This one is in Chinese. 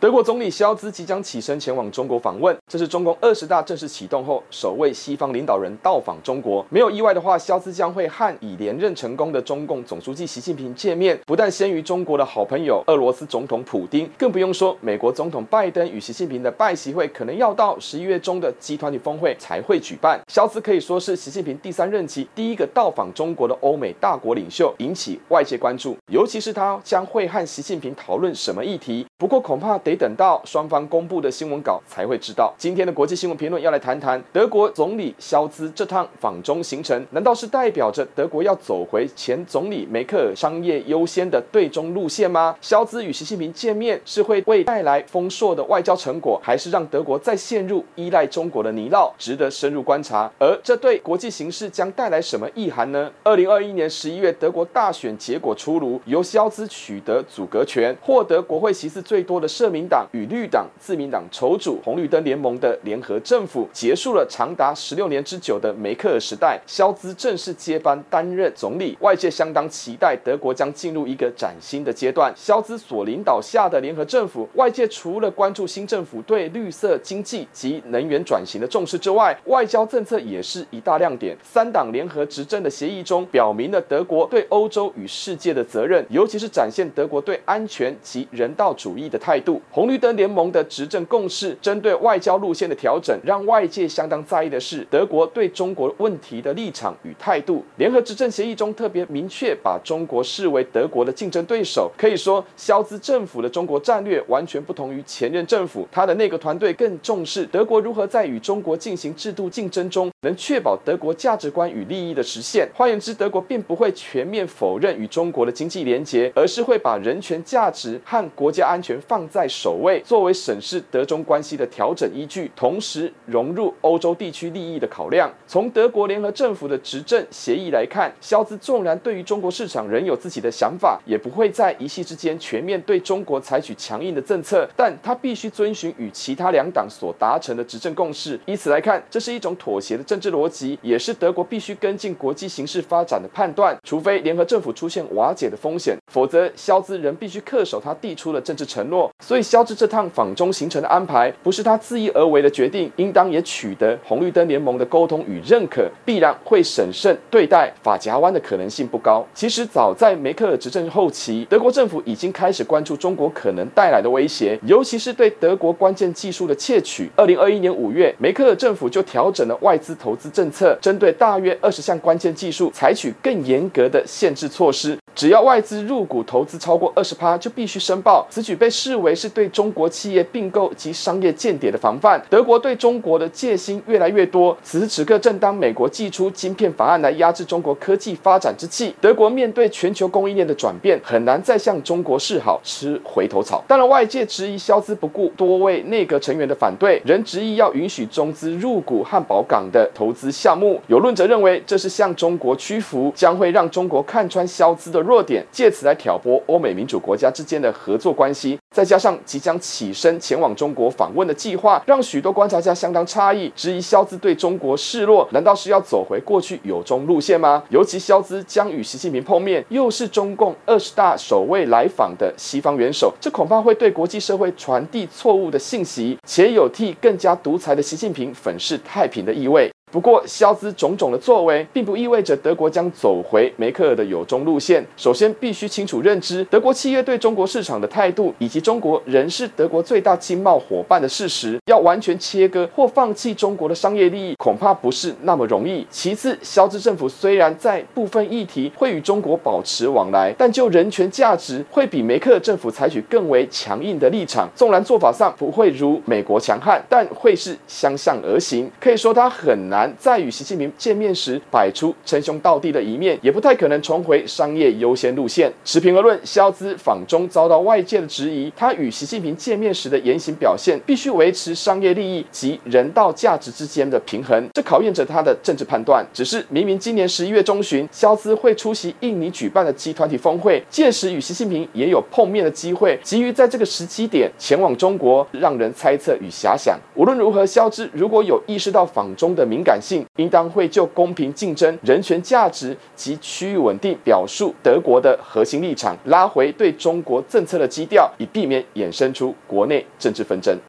德国总理肖兹即将起身前往中国访问，这是中共二十大正式启动后首位西方领导人到访中国。没有意外的话，肖兹将会和已连任成功的中共总书记习近平见面。不但先于中国的好朋友俄罗斯总统普丁，更不用说美国总统拜登与习近平的拜习会，可能要到十一月中的 G20 峰会才会举办。肖兹可以说是习近平第三任期第一个到访中国的欧美大国领袖，引起外界关注。尤其是他将会和习近平讨论什么议题。不过恐怕得得等到双方公布的新闻稿才会知道。今天的国际新闻评论要来谈谈德国总理肖兹这趟访中行程，难道是代表着德国要走回前总理梅克尔商业优先的对中路线吗？肖兹与习近平见面是会为带来丰硕的外交成果，还是让德国再陷入依赖中国的泥淖？值得深入观察。而这对国际形势将带来什么意涵呢？二零二一年十一月，德国大选结果出炉，由肖兹取得组阁权，获得国会席次。最多的社民民党与绿党、自民党筹组红绿灯联盟的联合政府，结束了长达十六年之久的梅克尔时代。肖兹正式接班担任总理，外界相当期待德国将进入一个崭新的阶段。肖兹所领导下的联合政府，外界除了关注新政府对绿色经济及能源转型的重视之外，外交政策也是一大亮点。三党联合执政的协议中，表明了德国对欧洲与世界的责任，尤其是展现德国对安全及人道主义。的态度，红绿灯联盟的执政共识，针对外交路线的调整，让外界相当在意的是德国对中国问题的立场与态度。联合执政协议中特别明确把中国视为德国的竞争对手，可以说肖兹政府的中国战略完全不同于前任政府，他的内阁团队更重视德国如何在与中国进行制度竞争中，能确保德国价值观与利益的实现。换言之，德国并不会全面否认与中国的经济连结，而是会把人权价值和国家安全放在首位，作为审视德中关系的调整依据，同时融入欧洲地区利益的考量。从德国联合政府的执政协议来看，肖兹纵然对于中国市场仍有自己的想法，也不会在一夕之间全面对中国采取强硬的政策，但他必须遵循与其他两党所达成的执政共识。以此来看，这是一种妥协的政治逻辑，也是德国必须跟进国际形势发展的判断。除非联合政府出现瓦解的风险，否则肖兹仍必须恪守他递出的政治承诺。所以，萧兹这趟访中行程的安排不是他自意而为的决定，应当也取得红绿灯联盟的沟通与认可，必然会审慎对待法夹湾的可能性不高。其实，早在梅克尔执政后期，德国政府已经开始关注中国可能带来的威胁，尤其是对德国关键技术的窃取。二零二一年五月，梅克尔政府就调整了外资投资政策，针对大约二十项关键技术采取更严格的限制措施。只要外资入股投资超过二十趴，就必须申报。此举被视为是对中国企业并购及商业间谍的防范。德国对中国的戒心越来越多。此时此刻，正当美国祭出晶片法案来压制中国科技发展之际，德国面对全球供应链的转变，很难再向中国示好，吃回头草。当然，外界质疑肖兹不顾多位内阁成员的反对，仍执意要允许中资入股汉堡港的投资项目。有论者认为，这是向中国屈服，将会让中国看穿肖兹的弱点，借此来挑拨欧美民主国家之间的合作关系。再加上即将起身前往中国访问的计划，让许多观察家相当诧异，质疑萧兹对中国示弱，难道是要走回过去友中路线吗？尤其萧兹将与习近平碰面，又是中共二十大首位来访的西方元首，这恐怕会对国际社会传递错误的信息，且有替更加独裁的习近平粉饰太平的意味。不过，肖兹种种的作为，并不意味着德国将走回梅克尔的友中路线。首先，必须清楚认知德国企业对中国市场的态度，以及中国仍是德国最大经贸伙伴的事实。要完全切割或放弃中国的商业利益，恐怕不是那么容易。其次，肖兹政府虽然在部分议题会与中国保持往来，但就人权价值，会比梅克尔政府采取更为强硬的立场。纵然做法上不会如美国强悍，但会是相向而行。可以说，他很难。在与习近平见面时摆出称兄道弟的一面，也不太可能重回商业优先路线。持平而论，肖兹访中遭到外界的质疑，他与习近平见面时的言行表现必须维持商业利益及人道价值之间的平衡，这考验着他的政治判断。只是明明今年十一月中旬，肖兹会出席印尼举办的集团体峰会，届时与习近平也有碰面的机会。急于在这个时机点前往中国，让人猜测与遐想。无论如何，肖兹如果有意识到访中的敏感。感性，应当会就公平竞争、人权价值及区域稳定表述德国的核心立场，拉回对中国政策的基调，以避免衍生出国内政治纷争。